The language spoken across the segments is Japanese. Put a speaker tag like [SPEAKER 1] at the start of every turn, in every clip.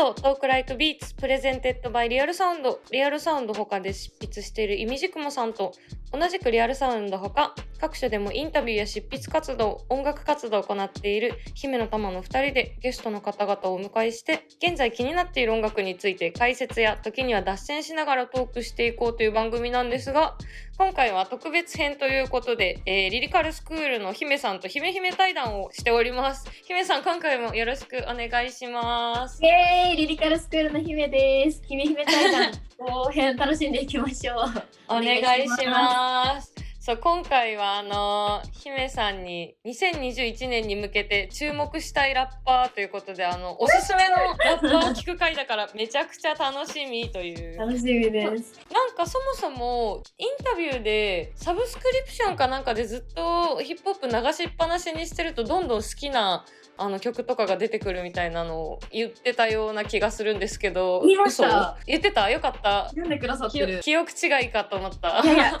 [SPEAKER 1] ト Talk Like Beats presented by Real Sound。リアルサウンド他で執筆しているイミジクモさんと同じくリアルサウンド他各所でもインタビューや執筆活動音楽活動を行っている姫乃たまの2人でゲストの方々をお迎えして現在気になっている音楽について解説や時には脱線しながらトークしていこうという番組なんですが今回は特別編ということで、えー、リリカルスクールの姫さんと姫姫対談をしております。姫さん今回もよろしくお願いします。
[SPEAKER 2] イエーイリリカルスクールの姫です。姫姫対談後編楽しんでいきましょう。
[SPEAKER 1] お願いしますそう今回はあの姫さんに2021年に向けて注目したいラッパーということであのおすすめのラッパーを聞く回だからめちゃくちゃ楽しみという。
[SPEAKER 2] 楽しみです。
[SPEAKER 1] なんかそもそもインタビューでサブスクリプションかなんかでずっとヒップホップ流しっぱなしにしてるとどんどん好きなあの曲とかが出てくるみたいなのを言ってたような気がするんですけど。
[SPEAKER 2] 言いました。
[SPEAKER 1] 言ってた？よかった。
[SPEAKER 2] 読んでくださってる？
[SPEAKER 1] 記憶違いかと思った。
[SPEAKER 2] いやいや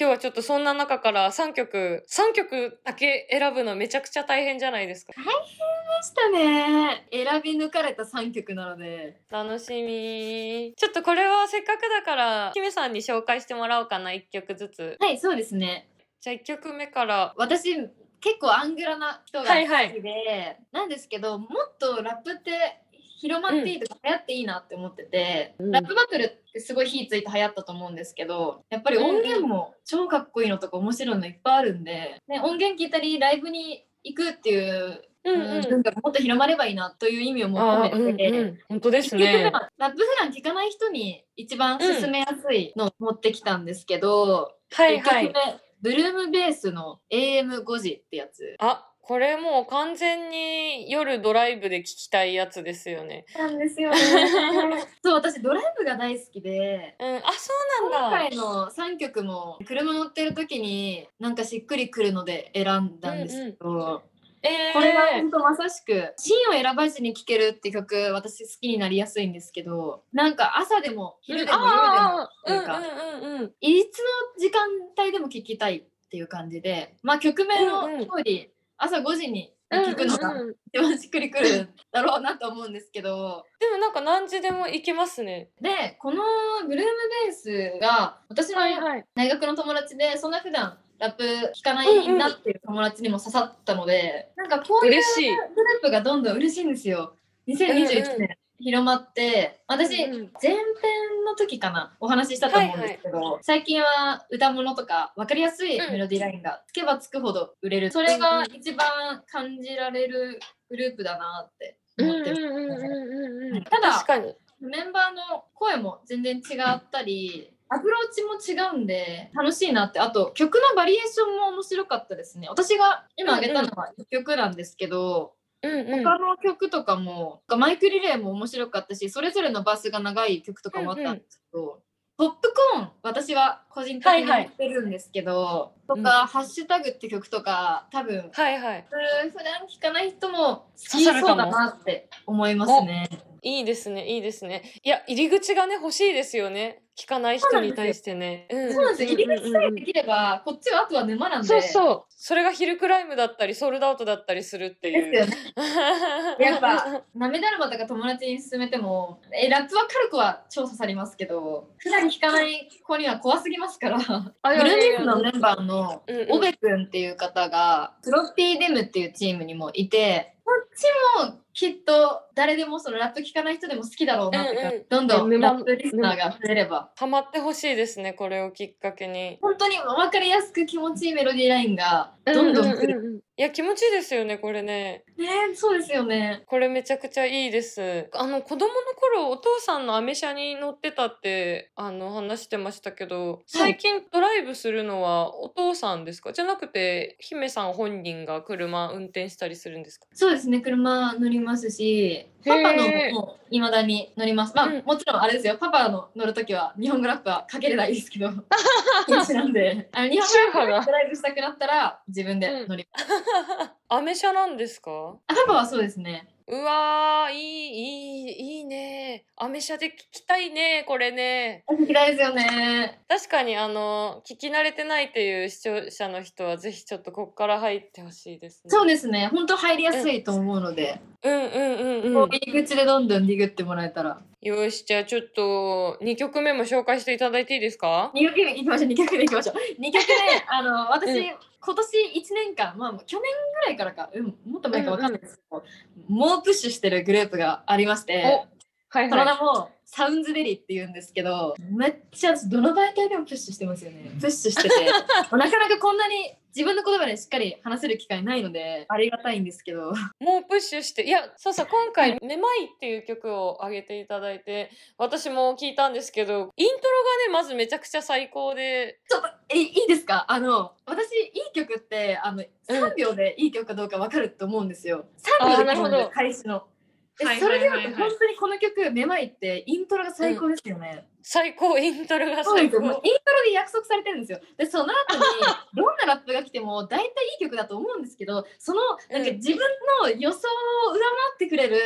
[SPEAKER 1] 今日はちょっとそんな中から3曲3曲だけ選ぶのめちゃくちゃ大変じゃないですか。
[SPEAKER 2] 大変でしたね。選び抜かれた3曲なので。
[SPEAKER 1] 楽しみ。ちょっとこれはせっかくだから姫さんに紹介してもらおうかな。1曲ずつ。
[SPEAKER 2] はいそうですね。
[SPEAKER 1] じゃあ1曲目から。
[SPEAKER 2] 私結構アングラな人が好きで、
[SPEAKER 1] はい。はい
[SPEAKER 2] なんですけどもっとラップって広まっていいとか流行っていいなって思ってて、
[SPEAKER 1] うん。
[SPEAKER 2] ラップバトルってすごい火ついて流行ったと思うんですけどやっぱり音源も超かっこいいのとか面白いのいっぱいあるんで、ね、音源聞いたりライブに行くっていう
[SPEAKER 1] うん
[SPEAKER 2] うん。文化がもっと広まればいいなという意味を
[SPEAKER 1] あ
[SPEAKER 2] 求
[SPEAKER 1] ー
[SPEAKER 2] めてて、
[SPEAKER 1] うんうん、本当ですね。
[SPEAKER 2] はラップ普段聞かない人に一番勧めやすいのを持ってきたんですけど、
[SPEAKER 1] はいはい。
[SPEAKER 2] 一曲。目ブルームベースの AM5 時ってやつ。
[SPEAKER 1] あこれもう完全に夜ドライブで聞きたいやつですよね。
[SPEAKER 2] なんですよね。そう私ドライブが大好きで。
[SPEAKER 1] うん、あそう
[SPEAKER 2] 今
[SPEAKER 1] なんだ。
[SPEAKER 2] 回の3曲も車乗ってる時になんかしっくりくるので選んだんですけど、
[SPEAKER 1] えー、
[SPEAKER 2] これが本当まさしく「シーンを選ばずに聴ける」って曲私好きになりやすいんですけどなんか朝でも昼でも夜でも
[SPEAKER 1] あー
[SPEAKER 2] なんか
[SPEAKER 1] うんうんうんうん。
[SPEAKER 2] いつの時間帯でも聴きたいっていう感じでまあ曲名の
[SPEAKER 1] うんうん
[SPEAKER 2] 通り朝5時に聴くのが
[SPEAKER 1] うんうんうん
[SPEAKER 2] 一番しっくりくるだろうなと思うんですけど
[SPEAKER 1] でもなんか何時でも行けますね。
[SPEAKER 2] でこのブルームベースが私の
[SPEAKER 1] はい。
[SPEAKER 2] 大学の友達でそんな普段ラップ聴かないなっていう友達にも刺さったので、なんかこういう
[SPEAKER 1] 嬉しい。
[SPEAKER 2] グループがどんどん嬉しいんですよ。2021年広まって私、
[SPEAKER 1] うんうん
[SPEAKER 2] 前編の時かなお話ししたと思うんですけど、最近は歌物とか分かりやすいメロディーラインがつけばつくほど売れる、それが一番感じられるグループだなって
[SPEAKER 1] うん
[SPEAKER 2] 思ってます、
[SPEAKER 1] うんうんうんうんうん。
[SPEAKER 2] ただ。メンバーの声も全然違ったりアプローチも違うんで楽しいなってあと曲のバリエーションも面白かったですね私が今挙げたのは1曲なんですけど、
[SPEAKER 1] うんうん。
[SPEAKER 2] 他の曲とかもマイクリレーも面白かったしそれぞれのバスが長い曲とかもあったんですけど、ポップコーン私は個人的にやってるんですけど、
[SPEAKER 1] い
[SPEAKER 2] とか、ハッシュタグって曲とか多分
[SPEAKER 1] はいはい。
[SPEAKER 2] 普段聴かない人も好
[SPEAKER 1] 刺
[SPEAKER 2] きそうだなって思いますね。
[SPEAKER 1] いいですね、いいですね。いや、入り口がね、欲しいですよね。聞かない人に対してね。うん
[SPEAKER 2] そうなんですよ。入り口さえできれば、こっちはあとは沼なんで。
[SPEAKER 1] そうそう。それがヒルクライムだったり、ソールドアウトだったりするっていう。
[SPEAKER 2] ですよね。やっぱ、なめだるまとか友達に勧めても、え、ラップわかる子は超刺さりますけど、普段聞かない子には怖すぎますから。
[SPEAKER 1] あ
[SPEAKER 2] ブルーミのメンバーのオベくんっていう方が、フロッピーデムっていうチームにもいて、こっちもきっと誰でもそのラップ聞かない人でも好きだろうなってか、
[SPEAKER 1] うんうん
[SPEAKER 2] どんどん
[SPEAKER 1] 沼
[SPEAKER 2] ラップリスナーが増えれば。
[SPEAKER 1] ハマってほしいですね、これをきっかけに。
[SPEAKER 2] 本当に分かりやすく気持ちいいメロディーラインがどんどん来る。
[SPEAKER 1] ううううんいや、気持ちいいですよね、これね。
[SPEAKER 2] ねそうですよね。
[SPEAKER 1] これめちゃくちゃいいです。あの、子供の頃、お父さんのアメ車に乗ってたって、あの、話してましたけど、最近ドライブするのはお父さんですか？じゃなくて、姫さん本人が車運転したりするんですか？
[SPEAKER 2] そうですね、車乗りますし、パパのもいまだに乗ります。まあ、
[SPEAKER 1] うん。
[SPEAKER 2] もちろんあれですよ、パパの乗るときは日本語ラップはかけれないですけど、禁止なんで、あの日本語ラップライブしたくなったら自分で乗ります。
[SPEAKER 1] アメ車なんですか？
[SPEAKER 2] あパパはそうですね。
[SPEAKER 1] うわーいいいいいいねアメ車で聞きたいねこれね
[SPEAKER 2] 聞きたいですよね。
[SPEAKER 1] 確かにあの聞き慣れてないっていう視聴者の人はぜひちょっとこっから入ってほしいですね
[SPEAKER 2] そうですね。本当入りやすいと思うので、
[SPEAKER 1] うんうんうんうん
[SPEAKER 2] こう入り口でどんどんディグってもらえたら。
[SPEAKER 1] よしじゃあちょっと2曲目も紹介していただいていいですか
[SPEAKER 2] ？2曲目いきましょう、2曲目いきましょう。2曲目、あの、私、
[SPEAKER 1] うん。
[SPEAKER 2] 今年1年間、まあ、去年ぐらいからか、うん、もっと前かわかんないですけど、猛プッシュしてるグループがありまして、
[SPEAKER 1] はい
[SPEAKER 2] その名も、サウンズベリーって言うんですけど、めっちゃどの媒体でもプッシュしてますよね。プッシュしてて、なかなかこんなに自分の言葉でしっかり話せる機会ないので、ありがたいんですけど、
[SPEAKER 1] もうプッシュしていやそうそう今回「めまい」っていう曲を上げていただいて私も聞いたんですけどイントロがねまずめちゃくちゃ最高で。
[SPEAKER 2] ちょっとえいいですか？あの私いい曲ってあの3秒でいい曲かどうかわかると思うんですよ。3秒で
[SPEAKER 1] なるほど
[SPEAKER 2] 決まるんです開始の。それでも本当にこの曲「めまい」ってイントロが最高ですよね。
[SPEAKER 1] 最高イントロが最高
[SPEAKER 2] イントロで約束されてるんですよ。でその後にどんなラップが来ても大体いい曲だと思うんですけどそのなんか
[SPEAKER 1] うん
[SPEAKER 2] 自分の予想を上回ってくれる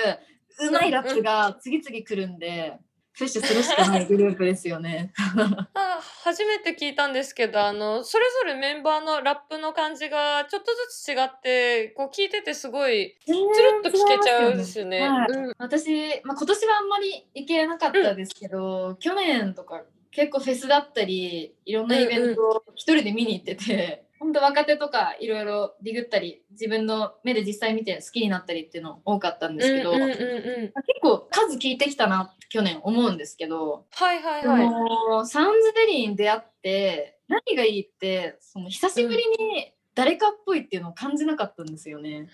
[SPEAKER 2] うまいラップが次々来るんで。プッシュするしかないグループですよね。
[SPEAKER 1] あ初めて聞いたんですけどあのそれぞれメンバーのラップの感じがちょっとずつ違ってこう聞いててすごいつるっと聞けちゃうんですよね。
[SPEAKER 2] はい
[SPEAKER 1] うん
[SPEAKER 2] 私、まあ、今年はあんまり行けなかったですけど、去年とか結構フェスだったりいろんなイベントを一人で見に行ってて、本当若手とかいろいろディグったり自分の目で実際見て好きになったりっていうの多かったんですけど、
[SPEAKER 1] うんうんうん
[SPEAKER 2] ま
[SPEAKER 1] うん
[SPEAKER 2] あ結構数聞いてきたな去年思うんですけど、
[SPEAKER 1] はいはい
[SPEAKER 2] そ
[SPEAKER 1] はい。
[SPEAKER 2] のサウンズベリーに出会って何がいいってその久しぶりに誰かっぽいっていうのを感じなかったんですよね。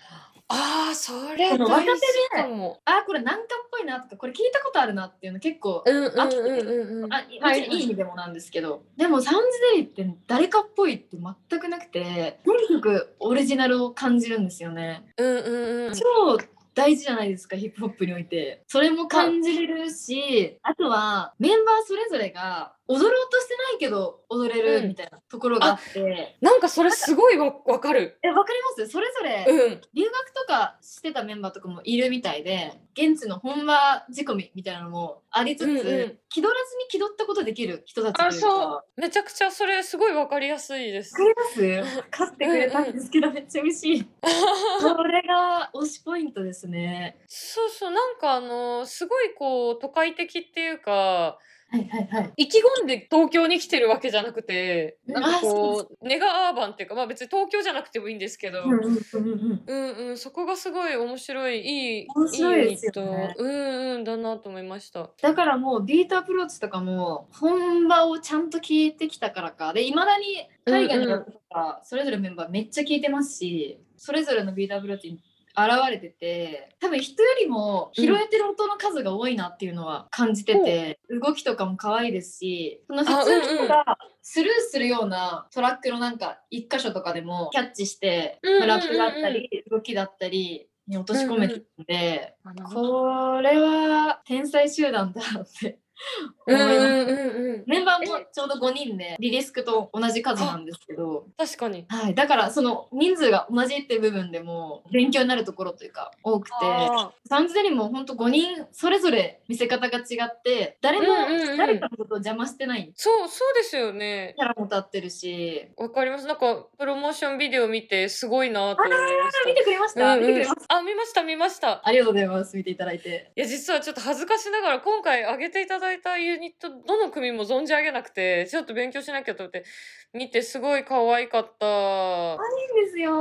[SPEAKER 1] ああそれ
[SPEAKER 2] 若手で
[SPEAKER 1] 大事かも。
[SPEAKER 2] あこれなんかっぽいなとかこれ聞いたことあるなっていうの結構。あもちろんいい意味でもなんですけど、でもサウンズデリーって誰かっぽいって全くなくてとにかくオリジナルを感じるんですよね
[SPEAKER 1] うんうんうん。
[SPEAKER 2] 超大事じゃないですかヒップホップにおいて。それも感じれるしあとはメンバーそれぞれが踊ろうとしてないけど踊れ
[SPEAKER 1] うん
[SPEAKER 2] るみたいなところがあって、
[SPEAKER 1] なんかそれすごいわわかる。
[SPEAKER 2] えわかります？それぞれ
[SPEAKER 1] うん。
[SPEAKER 2] 留学とかしてたメンバーとかもいるみたいで現地の本場仕込みみたいなのもありつつ、
[SPEAKER 1] うんうん。
[SPEAKER 2] 気取らずに気取ったことできる人たちという
[SPEAKER 1] めちゃくちゃそれすごいわかりやすいです。
[SPEAKER 2] わかります 勝ってくれたんですけど、めっちゃ嬉しい。それが推しポイントですね。
[SPEAKER 1] そうそうなんかあのすごいこう都会的っていうか
[SPEAKER 2] はいはいはい。
[SPEAKER 1] 意気込んで東京に来てるわけじゃなくてなんかこう根がアーバンっていうかまあ別に東京じゃなくてもいいんですけど、
[SPEAKER 2] うんうん
[SPEAKER 1] そこがすごい面白いいい
[SPEAKER 2] 面白いですよね。
[SPEAKER 1] うんうんだなと思いました。
[SPEAKER 2] だからもうビートアプローチとかも本場をちゃんと聞いてきたからか。でいまだに海外のラップとかそれぞれメンバーめっちゃ聞いてますしそれぞれのビートアプローチに現れてて多分人よりも拾えてる音の数が多いなっていうのは感じてて、動きとかも可愛いですしその普通の人がスルーするようなトラックのなんか一箇所とかでもキャッチして、
[SPEAKER 1] うんうんうんうん。
[SPEAKER 2] ラップだったり動きだったりに落とし込めてるんで、
[SPEAKER 1] あの
[SPEAKER 2] これは天才集団だって
[SPEAKER 1] うん。うんうんうん
[SPEAKER 2] メンバーもちょうど5人でリリスクと同じ数なんですけど、
[SPEAKER 1] 確かに。
[SPEAKER 2] はい、だからその人数が同じっていう部分でも勉強になるところというか多くて
[SPEAKER 1] あ
[SPEAKER 2] サンズデリも本当5人それぞれ見せ方が違って誰も
[SPEAKER 1] うんうんうん
[SPEAKER 2] 誰かのことを邪魔してない
[SPEAKER 1] そうそうですよね。
[SPEAKER 2] キャラも立ってるし
[SPEAKER 1] わかります。なんかプロモーションビデオ見てすごいなと思いました。
[SPEAKER 2] 見てくれました、
[SPEAKER 1] うんうん
[SPEAKER 2] 見てくれました
[SPEAKER 1] あ見ました見ました。
[SPEAKER 2] ありがとうございます見ていただいて
[SPEAKER 1] いや実はちょっと恥ずかしながら今回上げていただいたユニットどの組も存じ上げなくてちょっと勉強しなきゃと思って見てすごい可愛かった。
[SPEAKER 2] いいんですよ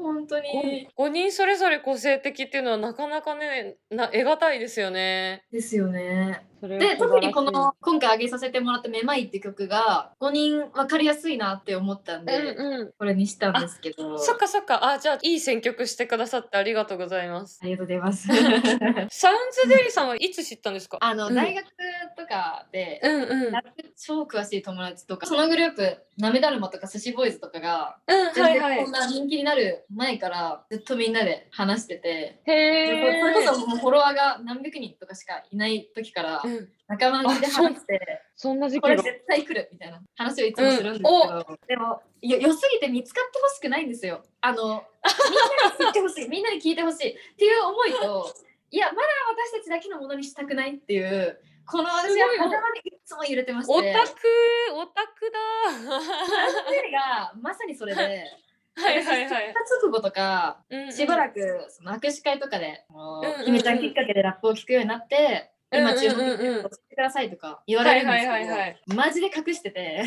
[SPEAKER 2] 本当に
[SPEAKER 1] 5人それぞれ個性的っていうのはなかなかねな得難いですよね。
[SPEAKER 2] ですよねで特にこの今回上げさせてもらった「めまい」って曲が5人分かりやすいなって思ったんで、
[SPEAKER 1] うんうん。
[SPEAKER 2] これにしたんですけど
[SPEAKER 1] そっかそっか。あじゃあいい選曲してくださってありがとうございます。
[SPEAKER 2] ありがとうございます
[SPEAKER 1] サウンズデリさんはいつ知ったんですか？
[SPEAKER 2] あの、
[SPEAKER 1] うん
[SPEAKER 2] 大学とかで、
[SPEAKER 1] うんうん。
[SPEAKER 2] 超詳しい友達とかそのグループなめだるまとか寿司ボーイズとかが
[SPEAKER 1] うん
[SPEAKER 2] 全
[SPEAKER 1] はいはい
[SPEAKER 2] 然こん。な人気になる前からずっとみんなで話してて、
[SPEAKER 1] へえ。
[SPEAKER 2] でそれこそもうフォロワーが何百人とかしかいない時から
[SPEAKER 1] うん
[SPEAKER 2] 仲間内で話して
[SPEAKER 1] そんな時期が。
[SPEAKER 2] これ絶対来るみたいな話をいつもするんですけど、でもよ良すぎて見つかってほしくないんですよ。あのみんなに聞いてほしいみんなに聞いてほしいっていう思いといやまだ私たちだけのものにしたくないっていうこの私は
[SPEAKER 1] すごい
[SPEAKER 2] つも揺れてまして
[SPEAKER 1] オタク、オタクだ。
[SPEAKER 2] それがまさにそれで。
[SPEAKER 1] はいはいはい。
[SPEAKER 2] 直後とか
[SPEAKER 1] うんうん
[SPEAKER 2] しばらくその握手会とかで、もう
[SPEAKER 1] うんうんうん
[SPEAKER 2] ひめちゃんきっかけでラップを聞くようになって、今注目してくださいとか言われるんですけど、
[SPEAKER 1] はいはいはいはい。
[SPEAKER 2] マジで隠してて、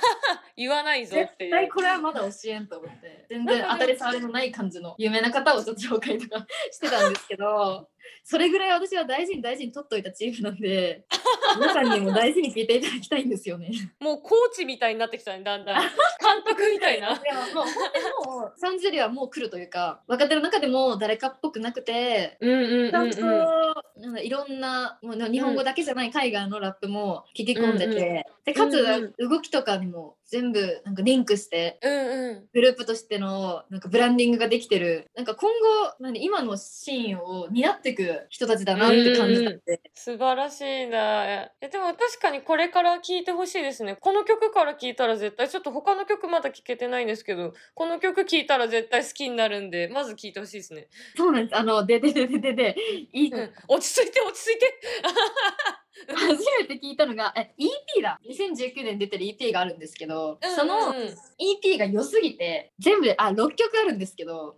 [SPEAKER 1] 言わないぞって
[SPEAKER 2] 絶。対これはまだ教えんと思って、全然当たり障りのない感じの有名な方をちょっと紹介とかしてたんですけど、それぐらい私は大事に大事に取っといたチームなんで、皆さんにも大事に聞いていただきたいんですよね。
[SPEAKER 1] もうコーチみたいになってきたね、だんだん。監督みたいな。
[SPEAKER 2] いやもう本当にもうサンジェリはもう来るというか若手の中でも誰かっぽくなくて
[SPEAKER 1] うんうん
[SPEAKER 2] いろんなもう日本語だけじゃない海外のラップも聞き込んでて、
[SPEAKER 1] うんうん
[SPEAKER 2] でかつ、
[SPEAKER 1] うん
[SPEAKER 2] 動きとかにも全部なんかリンクして
[SPEAKER 1] うんうん。
[SPEAKER 2] グループとしてのなんかブランディングができてるなんか今後何今のシーンを担っていく人たちだなって感じたんで、
[SPEAKER 1] 素晴らしいな。えでも確かにこれから聞いてほしいですね。この曲から聞いたら絶対ちょっと他の曲まだ聞けてないんですけど、この曲聞いたら絶対好きになるんで、まず聞いてほしいですね。
[SPEAKER 2] そうなんですあのででででででいい、
[SPEAKER 1] うん、落ち着いて落ち着いて。
[SPEAKER 2] 初めて聞いたのがえ EP だ。2019年出てる EP があるんですけど、その
[SPEAKER 1] うんうん。
[SPEAKER 2] EP が良すぎて全部であ6曲あるんですけど、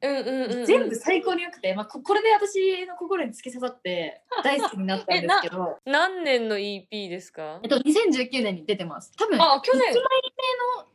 [SPEAKER 2] 全部最高に良くて、まあ、ここれで私の心に突き刺さって 大好きになったんですけど。
[SPEAKER 1] 何年の EP ですか？
[SPEAKER 2] えっと2019年に出てます。多分
[SPEAKER 1] あ去年。
[SPEAKER 2] 1枚目の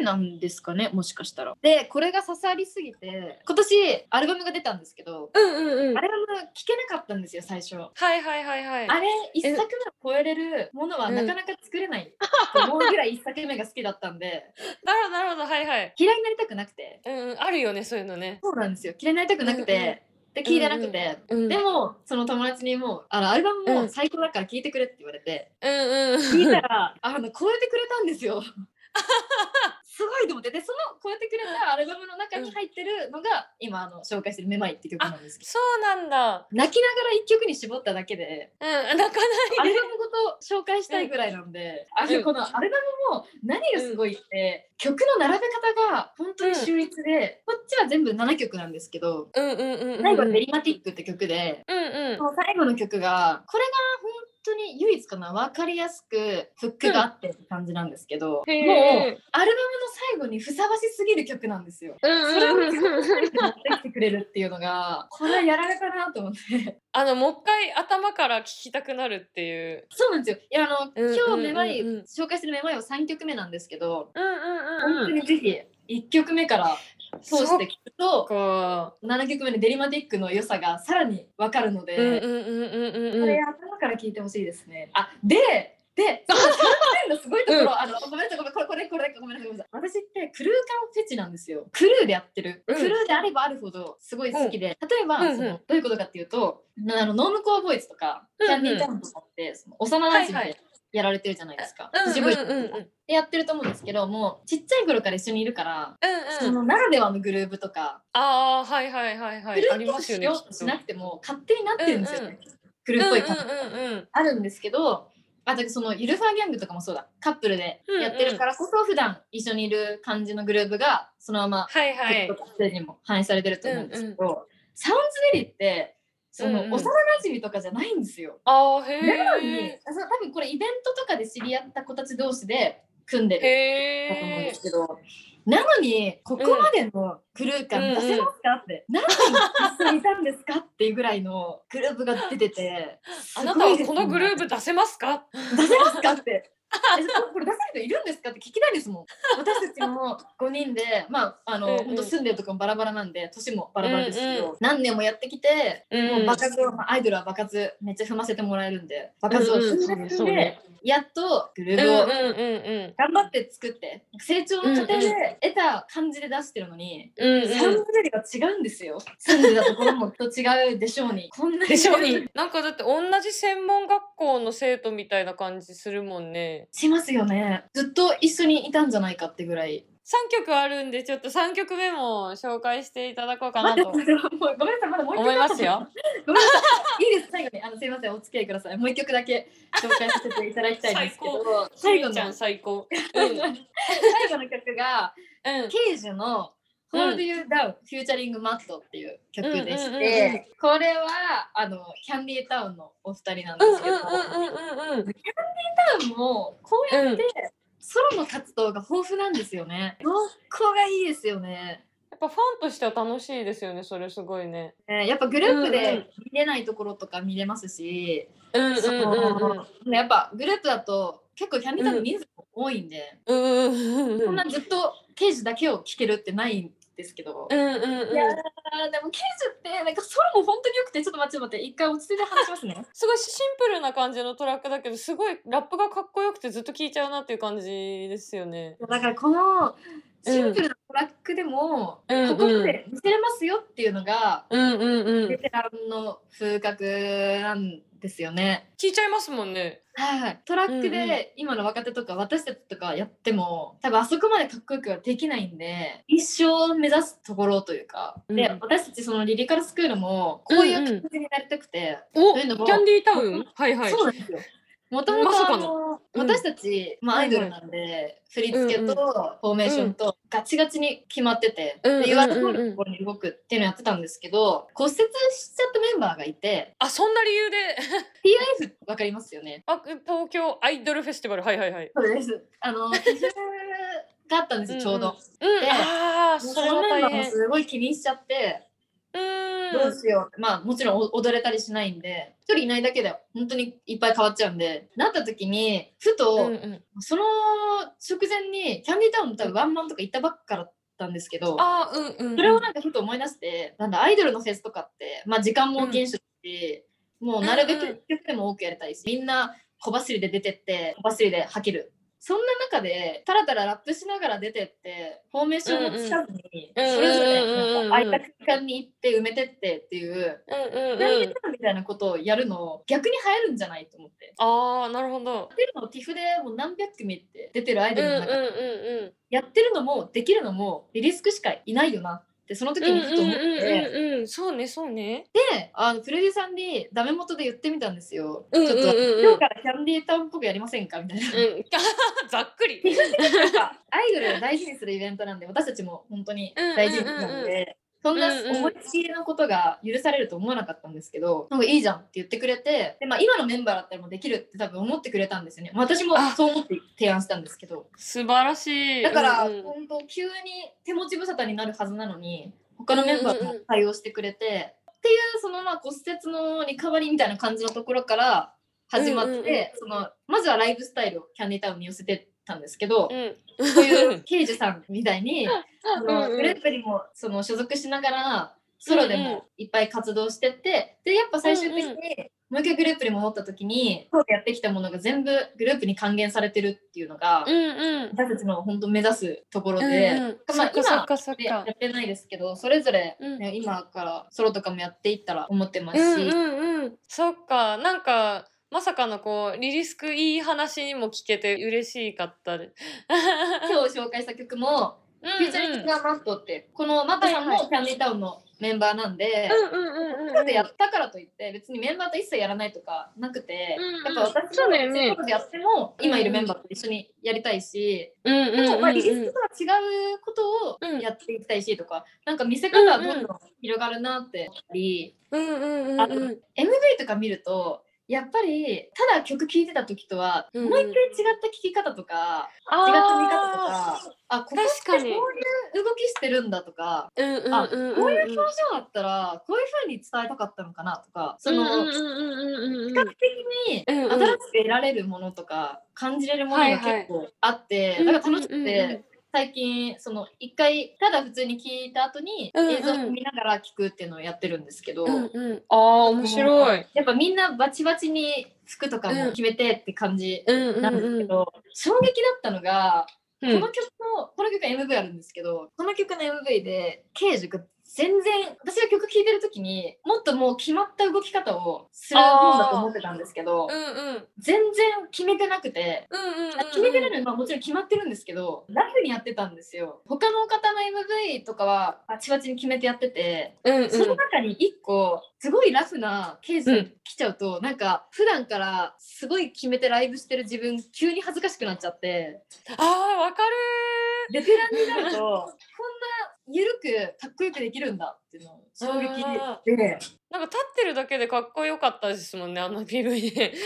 [SPEAKER 2] EP なんですかねもしかしたら。でこれが刺さりすぎて今年アルバムが出たんですけど、
[SPEAKER 1] うんうんうん。
[SPEAKER 2] アルバム聴けなかったんですよ最初。
[SPEAKER 1] はいはいはいはい。
[SPEAKER 2] あれ一作目を超えれるものはなかなか作れないと思うぐらい一作目が好きだったんで。
[SPEAKER 1] なるほどなるほど。はいはい。
[SPEAKER 2] 嫌いになりたくなくて。
[SPEAKER 1] うんうん。あるよねそういうのね
[SPEAKER 2] そうなんですよ。嫌いになりたくなくて、で聞いてなくて、
[SPEAKER 1] うんうん。
[SPEAKER 2] でもその友達にもうあのアルバム
[SPEAKER 1] うん。
[SPEAKER 2] も最高だから聞いてくれって言われて、
[SPEAKER 1] うんうん。
[SPEAKER 2] 聞いたらあの超えてくれたんですよ ってでその超えてくれたアルバムの中に入ってるのが、今あの紹介してる「めまい」って曲なんですけど。
[SPEAKER 1] そうなんだ。
[SPEAKER 2] 泣きながら一曲に絞っただけで
[SPEAKER 1] うん泣かないで。
[SPEAKER 2] アルバムごと紹介したいぐらいなんで、あのこのアルバムも何がすごいって、曲の並べ方が本当に秀逸で、こっちは全部7曲なんですけど
[SPEAKER 1] うんうんうんうん。
[SPEAKER 2] 最後は「ベリマティック」って曲で、
[SPEAKER 1] うんうん。
[SPEAKER 2] 最後の曲がこれが本当に唯一かな分かりやすくフックがあってって感じなんですけど、
[SPEAKER 1] へー。
[SPEAKER 2] もうアルバムの最後にふさわしすぎる曲なんですよ。
[SPEAKER 1] うん
[SPEAKER 2] それを
[SPEAKER 1] うんうんうん
[SPEAKER 2] 持ってきてくれるっていうのがこれはやられたなと思って。
[SPEAKER 1] あのもう一回頭から聞きたくなるっていう。
[SPEAKER 2] そうなんですよ。いやあの、
[SPEAKER 1] うんうんうんうん。
[SPEAKER 2] 今日めまい紹介するめまいは3曲目なんですけど、
[SPEAKER 1] うんうん
[SPEAKER 2] 本当にぜひ1曲目から通して聞くと
[SPEAKER 1] か
[SPEAKER 2] 7曲目のデリマティックの良さがさらに分かるので、
[SPEAKER 1] うんうんうんうんうん
[SPEAKER 2] これ頭から聞いてほしいですね。あでで、その3点のすごいところ、
[SPEAKER 1] うん
[SPEAKER 2] あのごめんなさい、ごめんこれこれこれごめんなさい、ごめんなさい。私ってクルー感フェチなんですよ。クルーでやってる。
[SPEAKER 1] うん
[SPEAKER 2] クルーであればあるほどすごい好きで、例えば、
[SPEAKER 1] うんうん
[SPEAKER 2] そのどういうことかっていうと、なあのノームコアボーイズとか、
[SPEAKER 1] うんうん
[SPEAKER 2] キャンディータウンとかってその幼馴染
[SPEAKER 1] はいは
[SPEAKER 2] でやられてるじゃないですか。
[SPEAKER 1] うんうん
[SPEAKER 2] 自分
[SPEAKER 1] うん。うんうん
[SPEAKER 2] でやってると思うんですけど、もうちっちゃい頃から一緒にいるから、
[SPEAKER 1] うんうん。
[SPEAKER 2] そのならではのグループとか、
[SPEAKER 1] ああはいはいはいはい。あり
[SPEAKER 2] グループ
[SPEAKER 1] ますよ
[SPEAKER 2] うと。しなくても勝手になってるんですよね。
[SPEAKER 1] うんうん
[SPEAKER 2] ーっぽい。感じ。
[SPEAKER 1] うんうん
[SPEAKER 2] あるんですけどあとそのゆるファーギャングとかもそうだ。カップルでやってるからこそ普段一緒にいる感じのグループがそのまま
[SPEAKER 1] はいはい。
[SPEAKER 2] ステージにも反映されてると思うんですけど、サウンズベリーってその
[SPEAKER 1] うんうん
[SPEAKER 2] 幼馴染とかじゃないんですよ。
[SPEAKER 1] あーへ
[SPEAKER 2] なのに多分これイベントとかで知り合った子たち同士で組んでる
[SPEAKER 1] へ
[SPEAKER 2] だと思うんで
[SPEAKER 1] え
[SPEAKER 2] すけど。なのにここまでのグルー感出せますかって、何人一緒にいたんですかっていうぐらいのグループが出てて
[SPEAKER 1] あなたはこのグループ出せますか？
[SPEAKER 2] 出せますかって。これ出せる人いるんですか？って聞きたいですもん。私たちも5人で、まあ、あの、
[SPEAKER 1] うんうん。
[SPEAKER 2] 本当住んでるとこもバラバラなんで、年もバラバラですけど、何年もやってきて、
[SPEAKER 1] うん
[SPEAKER 2] もう爆発を、まあ、アイドルは爆発めっちゃ踏ませてもらえるんで、爆発を踏んで
[SPEAKER 1] うんうんそうね。
[SPEAKER 2] やっとグル
[SPEAKER 1] うん
[SPEAKER 2] ープを
[SPEAKER 1] うんうん。
[SPEAKER 2] 頑張って作って、成長の過程で得た感じで出してるのに、
[SPEAKER 1] うんうん。
[SPEAKER 2] サウンドベリが違うんですよ。住んでたところもと違うでしょうに。こんなに
[SPEAKER 1] でしょうに。なんかだって同じ専門学校の生徒みたいな感じするもんね
[SPEAKER 2] しますよね。ずっと一緒にいたんじゃないかってぐらい。
[SPEAKER 1] 曲あるんでちょっと3曲目も紹介していただこうかなと
[SPEAKER 2] ごめんなさいまだもう一曲
[SPEAKER 1] 思いますよ。
[SPEAKER 2] ごめんなさい。いいです。最後にあのすいませんお付き合いください。もう一曲だけ紹介させていただきたいんですけど、最後の
[SPEAKER 1] ちゃん最高。
[SPEAKER 2] 最後の曲が
[SPEAKER 1] うん。うん。
[SPEAKER 2] ケージュの Hold You Down、フューチャリングマットっていう曲でし
[SPEAKER 1] うんうんうんうん
[SPEAKER 2] て、これはあのキャンディータウンのお二人なんですけど、キャンディー
[SPEAKER 1] うんうんうんうんうん。
[SPEAKER 2] タウンもこうや
[SPEAKER 1] うん
[SPEAKER 2] ってソロの活動が豊富なんですよね。ここがいいですよね。
[SPEAKER 1] やっぱファンとしては楽しいですよね、それすごいね。
[SPEAKER 2] えーやっぱグループ
[SPEAKER 1] うんうん
[SPEAKER 2] で見れないところとか見れますし、やっぱグループだと結構キャンディータウン人数も多いんで、
[SPEAKER 1] うんうんうん
[SPEAKER 2] そんなずっと刑事だけを聴けるってないんですけど。
[SPEAKER 1] うんうんうん。
[SPEAKER 2] いやーでも刑事ってなんかソロも本当に良くてちょっと待って待って一回落ち着いて話しますね。
[SPEAKER 1] すごいシンプルな感じのトラックだけどすごいラップがかっこよくてずっと聴いちゃうなっていう感じですよね。
[SPEAKER 2] だからこのシンプルなトラックでも、
[SPEAKER 1] うん
[SPEAKER 2] ここまで見せれますよっていうのが、
[SPEAKER 1] うんうんうん。
[SPEAKER 2] ベテランの風格なんですよね。
[SPEAKER 1] 聴いちゃいますもんね。
[SPEAKER 2] はいはい、トラック
[SPEAKER 1] うんうん
[SPEAKER 2] で今の若手とか私たちとかやっても多分あそこまでかっこよくはできないんで一生目指すところというか、
[SPEAKER 1] うん
[SPEAKER 2] で私たちそのリリカルスクールもこういう
[SPEAKER 1] うんうん
[SPEAKER 2] 感じになりたくて、
[SPEAKER 1] お
[SPEAKER 2] というのも
[SPEAKER 1] キャンディータウン？はいはい。
[SPEAKER 2] そうなんですよ。もともと私たち、まあ、アイドルなんで、振り付けとフォーメーションとガチガチに決まってて、
[SPEAKER 1] うん
[SPEAKER 2] で言われた通りのところに動くっていうのをやってたんですけど骨折しちゃったメンバーがいて
[SPEAKER 1] あそんな理由で
[SPEAKER 2] ？TIF わかりますよね。
[SPEAKER 1] あ東京アイドルフェスティバル。はいはいはい。
[SPEAKER 2] そうです。あのがあったんですよちょうど。
[SPEAKER 1] うん。
[SPEAKER 2] で
[SPEAKER 1] ああ
[SPEAKER 2] そ
[SPEAKER 1] それは
[SPEAKER 2] のメンバーも
[SPEAKER 1] 大変。
[SPEAKER 2] すごい気にしちゃって。どうしようまあもちろんお踊れたりしないんで一人いないだけで本当にいっぱい変わっちゃうんでなった時にふと、
[SPEAKER 1] うんうん。
[SPEAKER 2] その直前にキャンディータウンの多分ワンマンとか行ったばっかだったんですけど、
[SPEAKER 1] あーうんうんうん。
[SPEAKER 2] それをなんかふと思い出して、なんだアイドルのフェスとかって、まあ時間も厳守だし、もうなるべく曲でも多くやりたいし、みんな小走りで出てって、小走りで吐ける。そんな中で、たらたらラップしながら出てって、フォーメーションをつかずに、
[SPEAKER 1] うんうん
[SPEAKER 2] それぞれ空いた空間に行って埋めてってっていう、
[SPEAKER 1] うんうん
[SPEAKER 2] みたいなことをやるの逆に流行るんじゃないと思って。
[SPEAKER 1] ああなるほど。
[SPEAKER 2] 出るの TIFF でもう何百組って出てるアイ
[SPEAKER 1] うんうんうん
[SPEAKER 2] ドルの中で、やってるのもできるのもリリスクしかいないよなってその時
[SPEAKER 1] うん。
[SPEAKER 2] にふと思って、
[SPEAKER 1] うんうんうんうん。そうねそうね。
[SPEAKER 2] であのプロデューサーにダメ元で言ってみたんですよ。
[SPEAKER 1] うんうんうんうん
[SPEAKER 2] ちょっと今日からキャンディータウンっぽくやりませんかみたいな。
[SPEAKER 1] うん。ざっくり。
[SPEAKER 2] アイドルを大事にするイベントなんで私たちも本当に大事にするので。そんな
[SPEAKER 1] うんうん
[SPEAKER 2] 思いつきのことが許されると思わなかったんですけど、なんかいいじゃんって言ってくれて、でまあ、今のメンバーだったらもうできるって多分思ってくれたんですよね。私も
[SPEAKER 1] あ
[SPEAKER 2] そう思って提案したんですけど。
[SPEAKER 1] 素晴らしい。
[SPEAKER 2] だから、
[SPEAKER 1] うんうん
[SPEAKER 2] 本当急に手持ち無沙汰になるはずなのに他のメンバーも対応してくれて、っていうそのまあ骨折のリカバリーみたいな感じのところから始まって、
[SPEAKER 1] うんうんうん
[SPEAKER 2] そのまずはライブスタイルをキャンディータウンに寄せてたんですけど、
[SPEAKER 1] うん。
[SPEAKER 2] そういう刑事さんみたいに あの
[SPEAKER 1] うんうん
[SPEAKER 2] グループにもその所属しながらソロで
[SPEAKER 1] うんうん
[SPEAKER 2] もいっぱい活動してってでやっぱ最終的に
[SPEAKER 1] うん
[SPEAKER 2] もう一回グループに戻った時にソロでやってきたものが全部グループに還元されてるっていうのが、
[SPEAKER 1] うんうん。
[SPEAKER 2] 私たちの本当目指すところで、
[SPEAKER 1] うんうん
[SPEAKER 2] まあ
[SPEAKER 1] そっかそっかそっ
[SPEAKER 2] でや
[SPEAKER 1] か。
[SPEAKER 2] ってないですけどそれぞれ、
[SPEAKER 1] うん
[SPEAKER 2] ね今からソロとかもやっていったら思ってますし、
[SPEAKER 1] うんうんうん。そっかなんかまさかのこうリリスクいい話にも聞けて嬉しかった。で。
[SPEAKER 2] 今日紹介した曲も「
[SPEAKER 1] うん
[SPEAKER 2] フューチャリングがマット」ってこのマットさんもキャンディータウンのメンバーなんで。やったからといって別にメンバーと一切やらないとかなくて、
[SPEAKER 1] うんうん。
[SPEAKER 2] やっぱ私
[SPEAKER 1] そう
[SPEAKER 2] もやっても今いるメンバーと一緒にやりたいし、
[SPEAKER 1] うんうんうん。
[SPEAKER 2] でもまあリリ
[SPEAKER 1] うん
[SPEAKER 2] スクとは違うこと
[SPEAKER 1] うん
[SPEAKER 2] をやっていきたいしとか、なんか見せ方はどんどん広がるなって思ったり、
[SPEAKER 1] うんうんうん
[SPEAKER 2] あと
[SPEAKER 1] うん
[SPEAKER 2] MV とか見るとやっぱりただ曲聴いてた時とは、
[SPEAKER 1] うんうん。
[SPEAKER 2] もう一回違った聴き方とか
[SPEAKER 1] あ
[SPEAKER 2] 違った見方と
[SPEAKER 1] あ
[SPEAKER 2] かあここってこういう動きしてるんだとか
[SPEAKER 1] ーうんうん
[SPEAKER 2] あ
[SPEAKER 1] うんうん。
[SPEAKER 2] こういう表情だったらこういう風に伝えたかったのかなとかその、
[SPEAKER 1] うんうんうんうんうん
[SPEAKER 2] 比較的に
[SPEAKER 1] うんうん
[SPEAKER 2] 新しく得られるものとか感じれるものが結構あって、
[SPEAKER 1] うん
[SPEAKER 2] だから楽しくて、
[SPEAKER 1] うんうんうん
[SPEAKER 2] 最近その一回ただ普通に聞いた後に映像を見ながら聞くっていうのをやってるんですけど、
[SPEAKER 1] うんうん。ああ面白い。
[SPEAKER 2] やっぱみんなバチバチに服とかも決めてって感じなんです
[SPEAKER 1] うん
[SPEAKER 2] けど、衝撃だったのが、
[SPEAKER 1] うん。
[SPEAKER 2] この曲のこの曲は MV あるんですけどこの曲の MV で刑事が全然私が曲聴いてる時にもっともう決まった動き方をするもんだと思ってたんですけど
[SPEAKER 1] うんうん。
[SPEAKER 2] 全然決めてなくて。
[SPEAKER 1] うんうんうんうん。
[SPEAKER 2] 決めてるのはまあもちろん決まってるんですけどラフにやってたんですよ。他の方の MV とかはバチバチに決めてやってて
[SPEAKER 1] うんうん。
[SPEAKER 2] その中に1個すごいラフなケース
[SPEAKER 1] うん。
[SPEAKER 2] 来ちゃうと、なんか普段からすごい決めてライブしてる自分急に恥ずかしくなっちゃって。
[SPEAKER 1] あーわかる
[SPEAKER 2] ベテランになるとこんな緩くかっこよくできるんだっていうの衝撃
[SPEAKER 1] あ
[SPEAKER 2] で
[SPEAKER 1] なんか立ってるだけでかっこよかったですもんねあの PV で。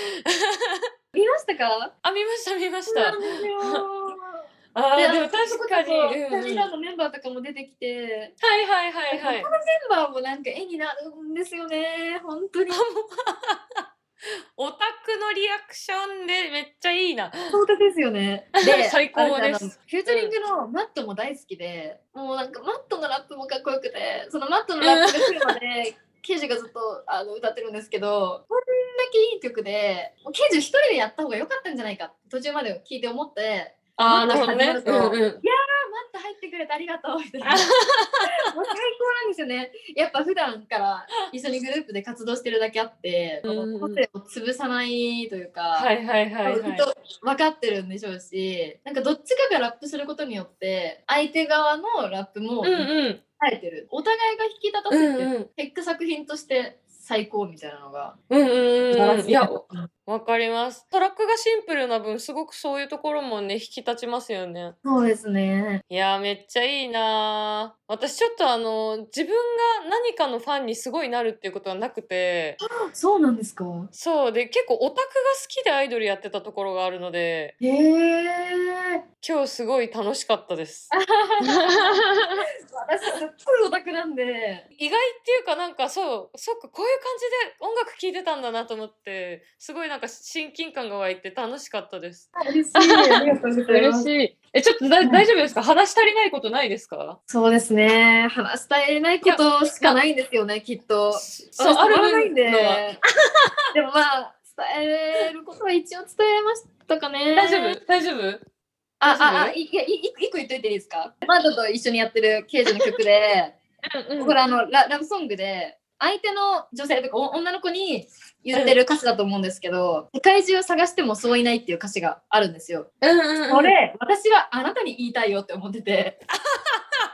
[SPEAKER 2] 見ましたか？
[SPEAKER 1] あ見ました見ました。あー。でも
[SPEAKER 2] であの
[SPEAKER 1] 確かに、うん。
[SPEAKER 2] のメンバーとかも出てきて。
[SPEAKER 1] はいはいはいはい。
[SPEAKER 2] 他のメンバーもなんか絵になるんですよね本当に
[SPEAKER 1] オタクのリアクションでめっちゃいいな。
[SPEAKER 2] 本当ですよね。で
[SPEAKER 1] 最高です。
[SPEAKER 2] フューチャリングのマットも大好きで、もうなんかマットのラップもかっこよくて、そのマットのラップが来るまで、ケイジがずっとあの歌ってるんですけど、こんだけいい曲で、もうケイジ一人でやった方が良かったんじゃないか途中まで聞いて思って、
[SPEAKER 1] あーなるほどね。うんうん。
[SPEAKER 2] あマット入ってくれてありがとうみたいな。もう最高なんですよね。やっぱ普段から 一緒にグループで活動してるだけあって、個性を潰さないというか、
[SPEAKER 1] はいはいはいはい。
[SPEAKER 2] きっと分かってるんでしょうしなんかどっちかがラップすることによって相手側のラップも
[SPEAKER 1] うんうん。
[SPEAKER 2] 耐えてる、お互いが引き立たせて、
[SPEAKER 1] うんうん。
[SPEAKER 2] 結果作品として最高みたいなのが。
[SPEAKER 1] うんうんうんい。やわかります。トラックがシンプルな分すごくそういうところもね引き立ちますよね。
[SPEAKER 2] そうですね。
[SPEAKER 1] いやーめっちゃいいな。ー私ちょっとあの自分が何かのファンにすごいなるっていうことはなくて。
[SPEAKER 2] そうなんですか。
[SPEAKER 1] そう。で結構オタクが好きでアイドルやってたところがあるので。
[SPEAKER 2] へえ。
[SPEAKER 1] 今日すごい楽しかったです。
[SPEAKER 2] 私すっごいオタクなんで。
[SPEAKER 1] 意外っていうかなんかそうそっかこういう感じで音楽聴いてたんだなと思ってすごいなんか親近感が湧いて楽しかったです。
[SPEAKER 2] 嬉しいありがとうございます。
[SPEAKER 1] い。えちょっとだ大丈夫ですか？話し足りないことないですか？
[SPEAKER 2] そうですね。話したいないことしかないんですよねきっと。
[SPEAKER 1] そうある
[SPEAKER 2] ないんで。でもまあ伝えることは一応伝えましたかね。
[SPEAKER 1] 大丈夫？大丈夫？
[SPEAKER 2] あ、あ、あ、いいや、いい一個言っといていいですか？マードと一緒にやってる刑事の曲で、
[SPEAKER 1] うん。
[SPEAKER 2] これあのラ、ラブソングで、相手の女性とかお女の子に言ってる歌詞だと思うんですけど、世界中探してもそういないっていう歌詞があるんですよ。
[SPEAKER 1] うんうんうん
[SPEAKER 2] これ、私はあなたに言いたいよって思ってて。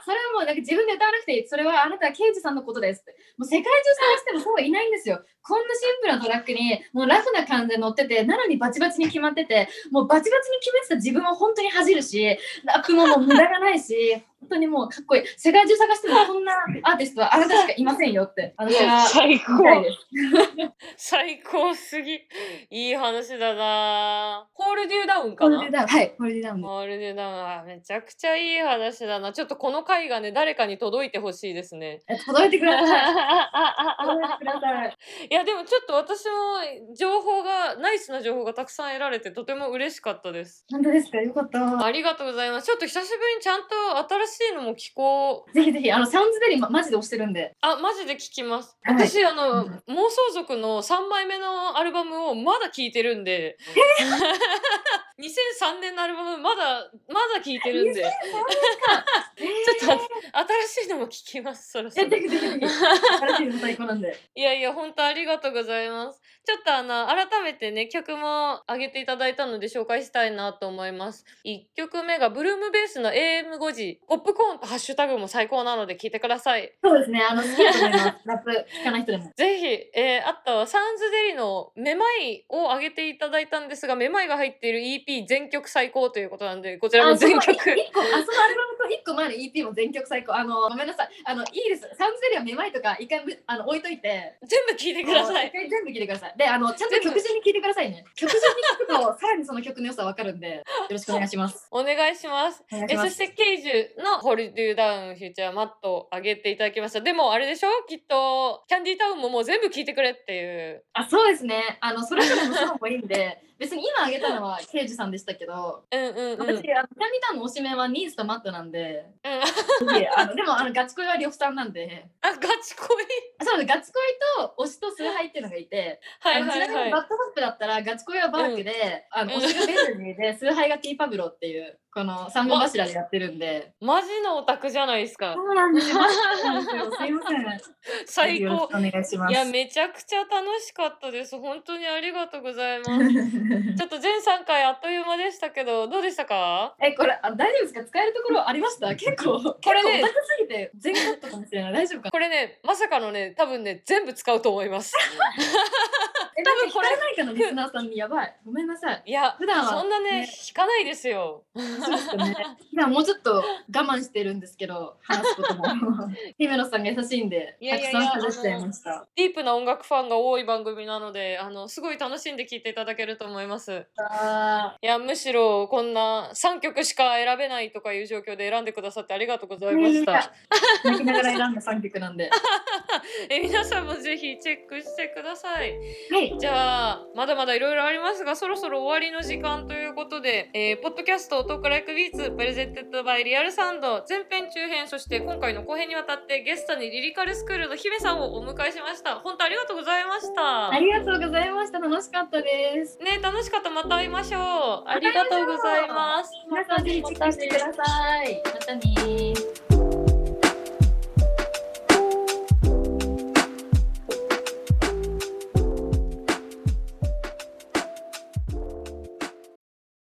[SPEAKER 2] それはもうなんか自分で歌わなくていい。それはあなたは刑事さんのことですって。もう世界中探してもそういないんですよ。こんなシンプルなトラックにもうラフな感じで乗ってて、なのにバチバチに決まってて、もうバチバチに決めてた自分は本当に恥じるし、ラップももう無駄がないし、本当にもうかっこいい。世界中探してもこんなアーティストはあなたしかいませんよって。私は
[SPEAKER 1] 最
[SPEAKER 2] 言いたいです。
[SPEAKER 1] 最高すぎいい話だなホールデューダウンかな？
[SPEAKER 2] ホールディダウン。はい、ホールディダウンで。
[SPEAKER 1] ホールデューダウンあめちゃくちゃいい話だなちょっとこの回がね誰かに届いてほしいですね
[SPEAKER 2] え届いてください。届い
[SPEAKER 1] い
[SPEAKER 2] てください。
[SPEAKER 1] やでもちょっと私も情報がナイスな情報がたくさん得られてとても嬉しかったです
[SPEAKER 2] 本当ですか？よかった。
[SPEAKER 1] ありがとうございますちょっと久しぶりにちゃんと新しいのも聞こう。
[SPEAKER 2] ぜひぜひ、あの、サウンズベリー、ま、マジで押してるんで。
[SPEAKER 1] あマジで聞きます。
[SPEAKER 2] はい。
[SPEAKER 1] 私、あの、
[SPEAKER 2] うん。
[SPEAKER 1] 妄想族の3枚目のアルバムをまだ聞いてるんで。2003年のアルバムまだまだ聞いてるんで。ちょっと新しいのも聞きますそろそ
[SPEAKER 2] え、
[SPEAKER 1] ろ。
[SPEAKER 2] い
[SPEAKER 1] やいや本当ありがとうございますちょっとあの改めてね曲も上げていただいたので紹介したいなと思います1曲目がブルームベースの AM5 時ポップコーンとハッシュタグも最高なので聞いてください
[SPEAKER 2] そうですね、あの、好きだと思います。ラップ聞かない人でも。
[SPEAKER 1] ぜひ、えーあとサウンズデリのめまいを上げていただいたんですがめまいが入っている EP 全曲最高ということなんでこちらも全曲
[SPEAKER 2] あ、そのアルバムと一個前の EP も全曲最高。あの、ごめんなさい。あの、いいです。サウンズベリーはめまいとか、一回むあの置いといて。
[SPEAKER 1] 全部聞いてください
[SPEAKER 2] 一回全部聞いてください。で、あの、ちゃんと曲順に聞いてくださいね。曲順に聞くと、さらにその曲の良さわかるんで、よろしくお願いします。
[SPEAKER 1] お願いします。えそしてケイジュのホルデューダウンフューチャーマットを上げていただきましたでもあれでしょ？きっとキャンディータウンももう全部聞いてくれっていう
[SPEAKER 2] あ、そうですね。あの、それぞれのソロもいいんで、別に今あげたのはケイジさんでしたけど、
[SPEAKER 1] うんうんうん。
[SPEAKER 2] 私、あのピラミタンの推しメンはニーズとマットなんで、
[SPEAKER 1] うん、
[SPEAKER 2] であのでもあのガチ恋は呂布さんなんで、
[SPEAKER 1] あ、ガチ恋？
[SPEAKER 2] そうガチ恋と推しと崇拝っていうのがいて、
[SPEAKER 1] はい
[SPEAKER 2] あのちなみ
[SPEAKER 1] はいはい。
[SPEAKER 2] にバッドホップだったらガチ恋はバークで、あの
[SPEAKER 1] うん
[SPEAKER 2] 推しがベルニーで崇拝がティーパブロっていうこの三本柱でやってるんで。
[SPEAKER 1] マジのオタクじゃないですか。
[SPEAKER 2] そうなんですよ。すいません。
[SPEAKER 1] 最高。
[SPEAKER 2] お願いします。
[SPEAKER 1] いや、めちゃくちゃ楽しかったです。本当にありがとうございます。ちょっと全3回あっという間でしたけど、どうでしたか？
[SPEAKER 2] え、これあ大丈夫ですか？使えるところありました？結構、
[SPEAKER 1] これね
[SPEAKER 2] 結構オタクすぎて全カットかもしれない。大丈夫か？な
[SPEAKER 1] これね、まさかのね、多分ね、全部使うと思います。
[SPEAKER 2] え、多分これないかなリスナーさんにやばい。ごめんなさい。
[SPEAKER 1] いや、
[SPEAKER 2] 普段は
[SPEAKER 1] そんなね、
[SPEAKER 2] ね
[SPEAKER 1] 引かないですよ。
[SPEAKER 2] そうですね。普段もうちょっと我慢してるんですけど、話すことも。姫乃さんが優しいんで、
[SPEAKER 1] いやいやいや
[SPEAKER 2] たくさん話しちゃいました。
[SPEAKER 1] ディープな音楽ファンが多い番組なので、あの、すごい楽しんで聴いていただけると思います。
[SPEAKER 2] あ
[SPEAKER 1] いや、むしろこんな3曲しか選べないとかいう状況で選んでくださってありがとうございました。
[SPEAKER 2] 泣きながら選んだ3曲なんで。
[SPEAKER 1] え皆さんもぜひチェックしてください。
[SPEAKER 2] はい。
[SPEAKER 1] じゃあまだまだいろいろありますがそろそろ終わりの時間ということで、えーポッドキャスト Talk Like Beats presented by Real Sound 前編中編そして今回の後編にわたってゲストにリリカルスクールの姫さんをお迎えしました本当ありがとうございました
[SPEAKER 2] ありがとうございました。楽しかったです。
[SPEAKER 1] ね楽しかったまた会いましょうありがとうございます
[SPEAKER 2] 皆さんぜひチェックしてください。またねー。